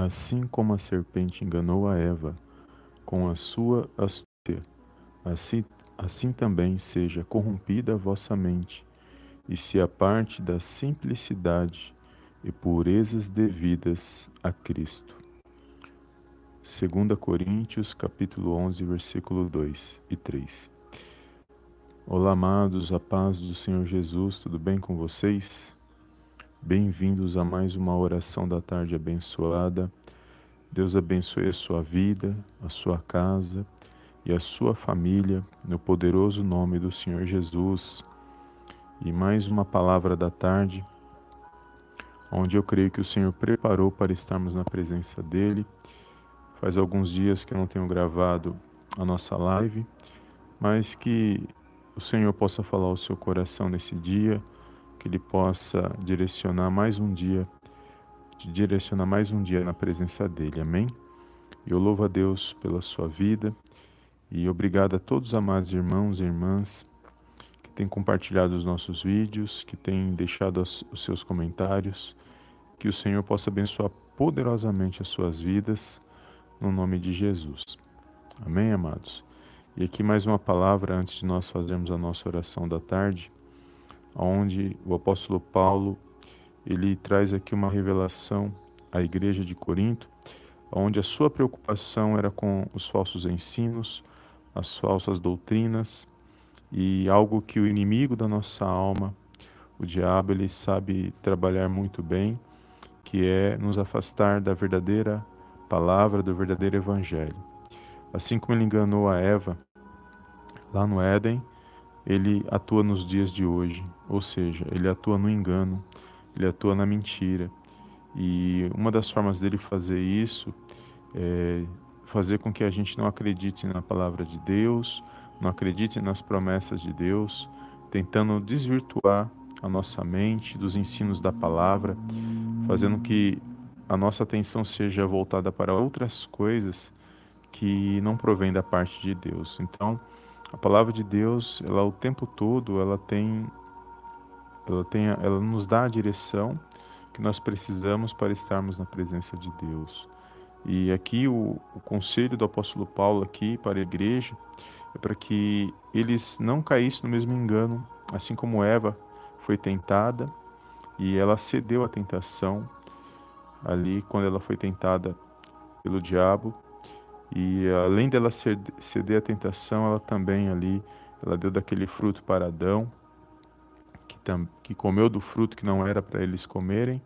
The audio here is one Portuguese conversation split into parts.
Assim como a serpente enganou a Eva com a sua astúcia, assim, assim também seja corrompida a vossa mente, e se aparte da simplicidade e purezas devidas a Cristo. 2 Coríntios capítulo 11, versículo 2 e 3. Olá, amados, a paz do Senhor Jesus, tudo bem com vocês? Bem-vindos a mais uma oração da tarde abençoada. Deus abençoe a sua vida, a sua casa e a sua família, no poderoso nome do Senhor Jesus. E mais uma palavra da tarde, onde eu creio que o Senhor preparou para estarmos na presença dEle. Faz alguns dias que eu não tenho gravado a nossa live, mas que o Senhor possa falar ao seu coração nesse dia Ele possa direcionar mais um dia, te direcionar mais um dia na presença dEle. Amém? Eu louvo a Deus pela sua vida e obrigado a todos os amados irmãos e irmãs que têm compartilhado os nossos vídeos, que têm deixado os seus comentários. Que o Senhor possa abençoar poderosamente as suas vidas, no nome de Jesus. Amém, amados? E aqui mais uma palavra antes de nós fazermos a nossa oração da tarde onde o apóstolo Paulo ele traz aqui uma revelação à igreja de Corinto, onde a sua preocupação era com os falsos ensinos, as falsas doutrinas e algo que o inimigo da nossa alma, o diabo, ele sabe trabalhar muito bem, que é nos afastar da verdadeira palavra, do verdadeiro evangelho. Assim como ele enganou a Eva lá no Éden, ele atua nos dias de hoje, ou seja, ele atua no engano, ele atua na mentira. E uma das formas dele fazer isso é fazer com que a gente não acredite na palavra de Deus, não acredite nas promessas de Deus, tentando desvirtuar a nossa mente dos ensinos da palavra, fazendo que a nossa atenção seja voltada para outras coisas que não provém da parte de Deus. Então, a palavra de Deus, ela o tempo todo, ela tem ela tem ela nos dá a direção que nós precisamos para estarmos na presença de Deus. E aqui o, o conselho do apóstolo Paulo aqui para a igreja é para que eles não caíssem no mesmo engano, assim como Eva foi tentada e ela cedeu à tentação ali quando ela foi tentada pelo diabo e além dela ceder à tentação, ela também ali, ela deu daquele fruto para Adão, que, tam, que comeu do fruto que não era para eles comerem,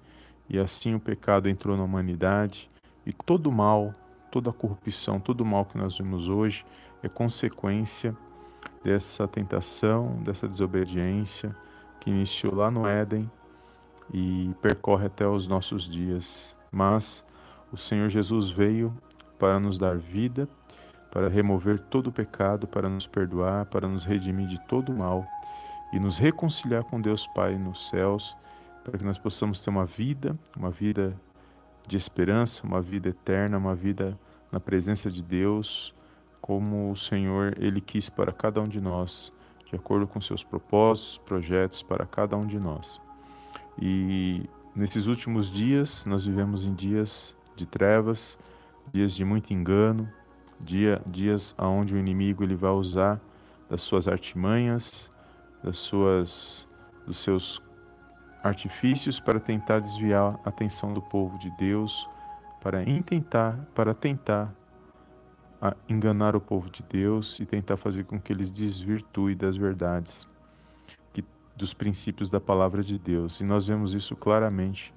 e assim o pecado entrou na humanidade, e todo o mal, toda a corrupção, todo o mal que nós vemos hoje é consequência dessa tentação, dessa desobediência que iniciou lá no Éden e percorre até os nossos dias. Mas o Senhor Jesus veio para nos dar vida, para remover todo o pecado, para nos perdoar, para nos redimir de todo o mal e nos reconciliar com Deus Pai nos céus, para que nós possamos ter uma vida, uma vida de esperança, uma vida eterna, uma vida na presença de Deus, como o Senhor ele quis para cada um de nós, de acordo com seus propósitos, projetos para cada um de nós. E nesses últimos dias, nós vivemos em dias de trevas, dias de muito engano, dia, dias aonde o inimigo ele vai usar das suas artimanhas, das suas, dos seus artifícios para tentar desviar a atenção do povo de Deus, para intentar, para tentar enganar o povo de Deus e tentar fazer com que eles desvirtuem das verdades, que, dos princípios da palavra de Deus. E nós vemos isso claramente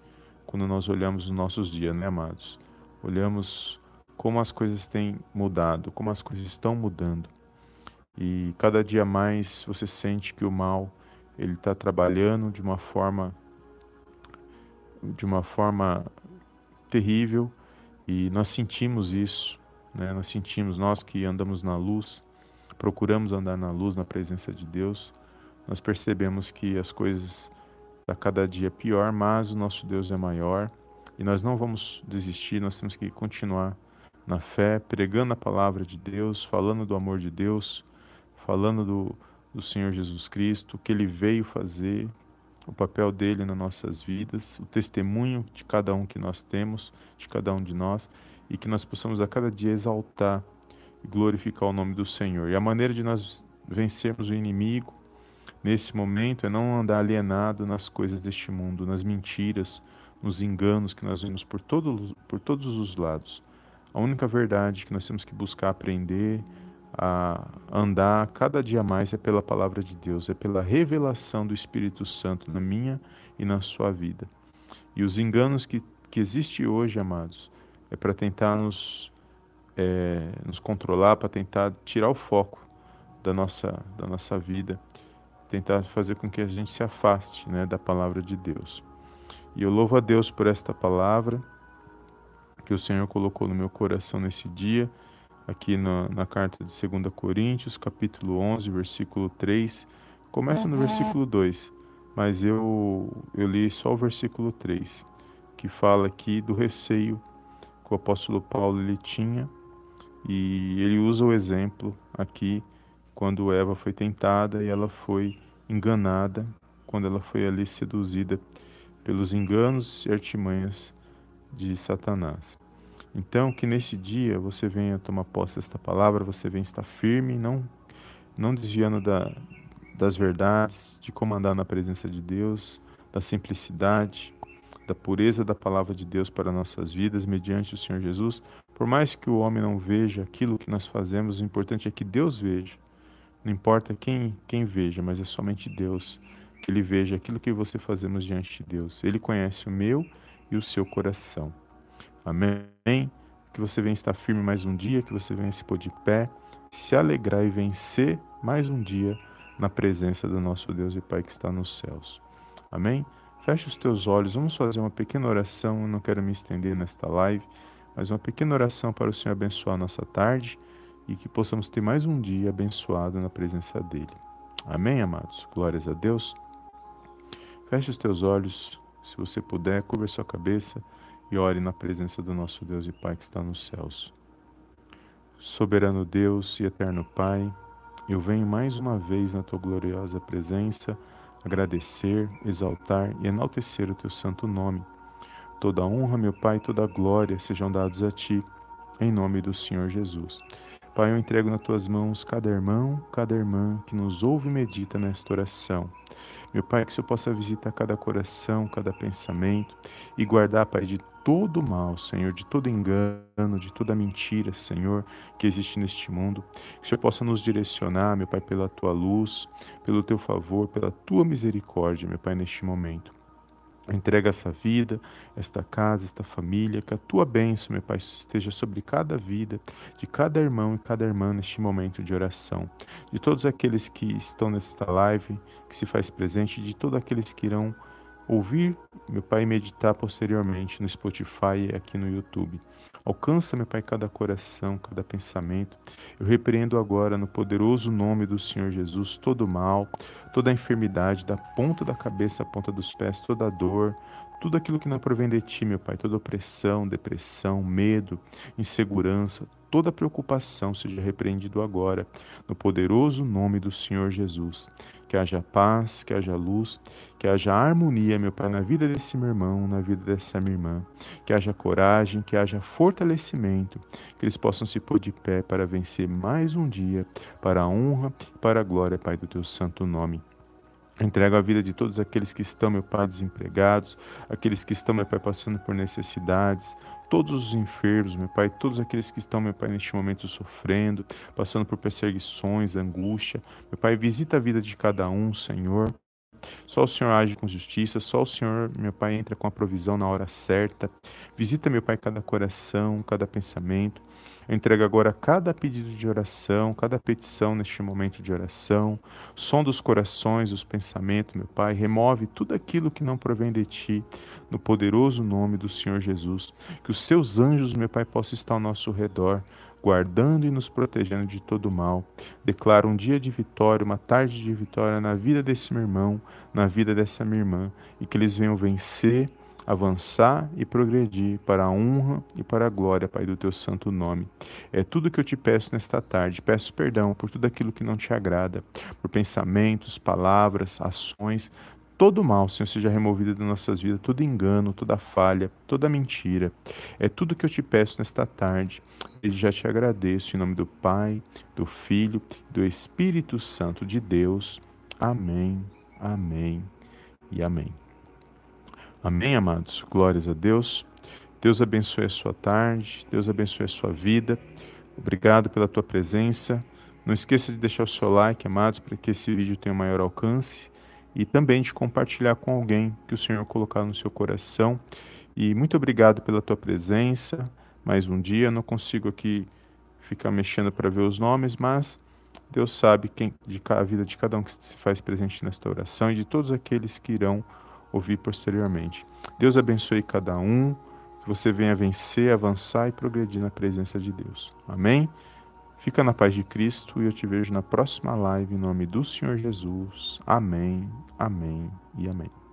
quando nós olhamos os nossos dias, né, amados? Olhamos como as coisas têm mudado, como as coisas estão mudando. E cada dia mais você sente que o mal ele está trabalhando de uma forma de uma forma terrível e nós sentimos isso, né? Nós sentimos nós que andamos na luz, procuramos andar na luz, na presença de Deus, nós percebemos que as coisas a cada dia pior, mas o nosso Deus é maior e nós não vamos desistir, nós temos que continuar na fé, pregando a palavra de Deus, falando do amor de Deus, falando do, do Senhor Jesus Cristo, o que ele veio fazer, o papel dele nas nossas vidas, o testemunho de cada um que nós temos, de cada um de nós, e que nós possamos a cada dia exaltar e glorificar o nome do Senhor. E a maneira de nós vencermos o inimigo nesse momento é não andar alienado nas coisas deste mundo, nas mentiras, nos enganos que nós vemos por, todo, por todos os lados. A única verdade que nós temos que buscar aprender, a andar cada dia mais é pela palavra de Deus, é pela revelação do Espírito Santo na minha e na sua vida. E os enganos que, que existem hoje, amados, é para tentar nos, é, nos controlar, para tentar tirar o foco da nossa, da nossa vida, tentar fazer com que a gente se afaste né, da palavra de Deus. E eu louvo a Deus por esta palavra que o Senhor colocou no meu coração nesse dia aqui na, na carta de 2 Coríntios, capítulo 11, versículo 3. Começa no versículo 2, mas eu, eu li só o versículo 3, que fala aqui do receio que o apóstolo Paulo ele tinha, e ele usa o exemplo aqui quando Eva foi tentada e ela foi enganada, quando ela foi ali seduzida pelos enganos e artimanhas de Satanás. Então, que neste dia você venha tomar posse desta palavra, você venha estar firme, não, não desviando da, das verdades, de como andar na presença de Deus, da simplicidade, da pureza da palavra de Deus para nossas vidas, mediante o Senhor Jesus. Por mais que o homem não veja aquilo que nós fazemos, o importante é que Deus veja. Não importa quem, quem veja, mas é somente Deus que Ele veja aquilo que você fazemos diante de Deus. Ele conhece o meu e o seu coração. Amém? Que você venha estar firme mais um dia, que você venha se pôr de pé, se alegrar e vencer mais um dia na presença do nosso Deus e Pai que está nos céus. Amém? Feche os teus olhos, vamos fazer uma pequena oração. Eu não quero me estender nesta live, mas uma pequena oração para o Senhor abençoar a nossa tarde e que possamos ter mais um dia abençoado na presença dEle. Amém, amados? Glórias a Deus. Feche os teus olhos, se você puder, curva a sua cabeça e ore na presença do nosso Deus e Pai que está nos céus. Soberano Deus e eterno Pai, eu venho mais uma vez na tua gloriosa presença agradecer, exaltar e enaltecer o teu santo nome. Toda honra, meu Pai, toda glória sejam dados a ti, em nome do Senhor Jesus. Pai, eu entrego nas tuas mãos cada irmão, cada irmã que nos ouve e medita nesta oração. Meu Pai, que o Senhor possa visitar cada coração, cada pensamento e guardar, Pai, de todo mal, Senhor, de todo engano, de toda mentira, Senhor, que existe neste mundo. Que o Senhor possa nos direcionar, meu Pai, pela tua luz, pelo teu favor, pela tua misericórdia, meu Pai, neste momento. Entrega essa vida, esta casa, esta família, que a tua bênção, meu Pai, esteja sobre cada vida, de cada irmão e cada irmã neste momento de oração. De todos aqueles que estão nesta live, que se faz presente, de todos aqueles que irão ouvir, meu Pai, meditar posteriormente no Spotify e aqui no YouTube. Alcança, meu Pai, cada coração, cada pensamento. Eu repreendo agora, no poderoso nome do Senhor Jesus, todo mal, toda enfermidade, da ponta da cabeça à ponta dos pés, toda dor, tudo aquilo que não provém de Ti, meu Pai, toda opressão, depressão, medo, insegurança, toda preocupação seja repreendido agora, no poderoso nome do Senhor Jesus que haja paz, que haja luz, que haja harmonia, meu Pai, na vida desse meu irmão, na vida dessa minha irmã, que haja coragem, que haja fortalecimento, que eles possam se pôr de pé para vencer mais um dia, para a honra e para a glória, Pai, do teu santo nome. Entrego a vida de todos aqueles que estão, meu Pai, desempregados, aqueles que estão, meu Pai, passando por necessidades, todos os enfermos, meu Pai, todos aqueles que estão, meu Pai, neste momento sofrendo, passando por perseguições, angústia. Meu Pai, visita a vida de cada um, Senhor. Só o Senhor age com justiça, só o Senhor, meu Pai, entra com a provisão na hora certa. Visita, meu Pai, cada coração, cada pensamento. Eu entrego agora cada pedido de oração, cada petição neste momento de oração. Som dos corações, os pensamentos, meu Pai. Remove tudo aquilo que não provém de Ti, no poderoso nome do Senhor Jesus. Que os Seus anjos, meu Pai, possam estar ao nosso redor, guardando e nos protegendo de todo mal. Declaro um dia de vitória, uma tarde de vitória na vida desse meu irmão, na vida dessa minha irmã, e que eles venham vencer avançar e progredir para a honra e para a glória, Pai, do teu santo nome. É tudo que eu te peço nesta tarde. Peço perdão por tudo aquilo que não te agrada, por pensamentos, palavras, ações, todo mal, Senhor, seja removido das nossas vidas, todo engano, toda falha, toda mentira. É tudo que eu te peço nesta tarde. E já te agradeço em nome do Pai, do Filho, do Espírito Santo de Deus. Amém, amém e amém. Amém, amados. Glórias a Deus. Deus abençoe a sua tarde, Deus abençoe a sua vida. Obrigado pela tua presença. Não esqueça de deixar o seu like, amados, para que esse vídeo tenha maior alcance e também de compartilhar com alguém que o Senhor colocar no seu coração. E muito obrigado pela tua presença. Mais um dia, não consigo aqui ficar mexendo para ver os nomes, mas Deus sabe quem de a vida de cada um que se faz presente nesta oração e de todos aqueles que irão ouvir posteriormente. Deus abençoe cada um, que você venha vencer, avançar e progredir na presença de Deus. Amém? Fica na paz de Cristo e eu te vejo na próxima live em nome do Senhor Jesus. Amém, amém e amém.